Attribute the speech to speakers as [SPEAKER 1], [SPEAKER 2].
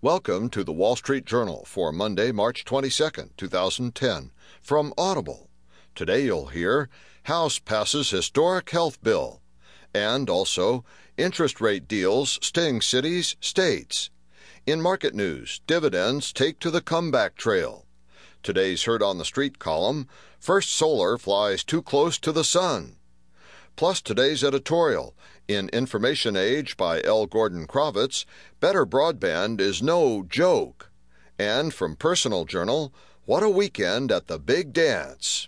[SPEAKER 1] Welcome to the Wall Street Journal for Monday, March 22, 2010, from Audible. Today you'll hear House passes historic health bill, and also interest rate deals sting cities, states. In market news, dividends take to the comeback trail. Today's Heard on the Street column First Solar flies too close to the sun. Plus today's editorial in Information Age by L. Gordon Crovitz, Better Broadband is no joke. And from Personal Journal, What a Weekend at the Big Dance.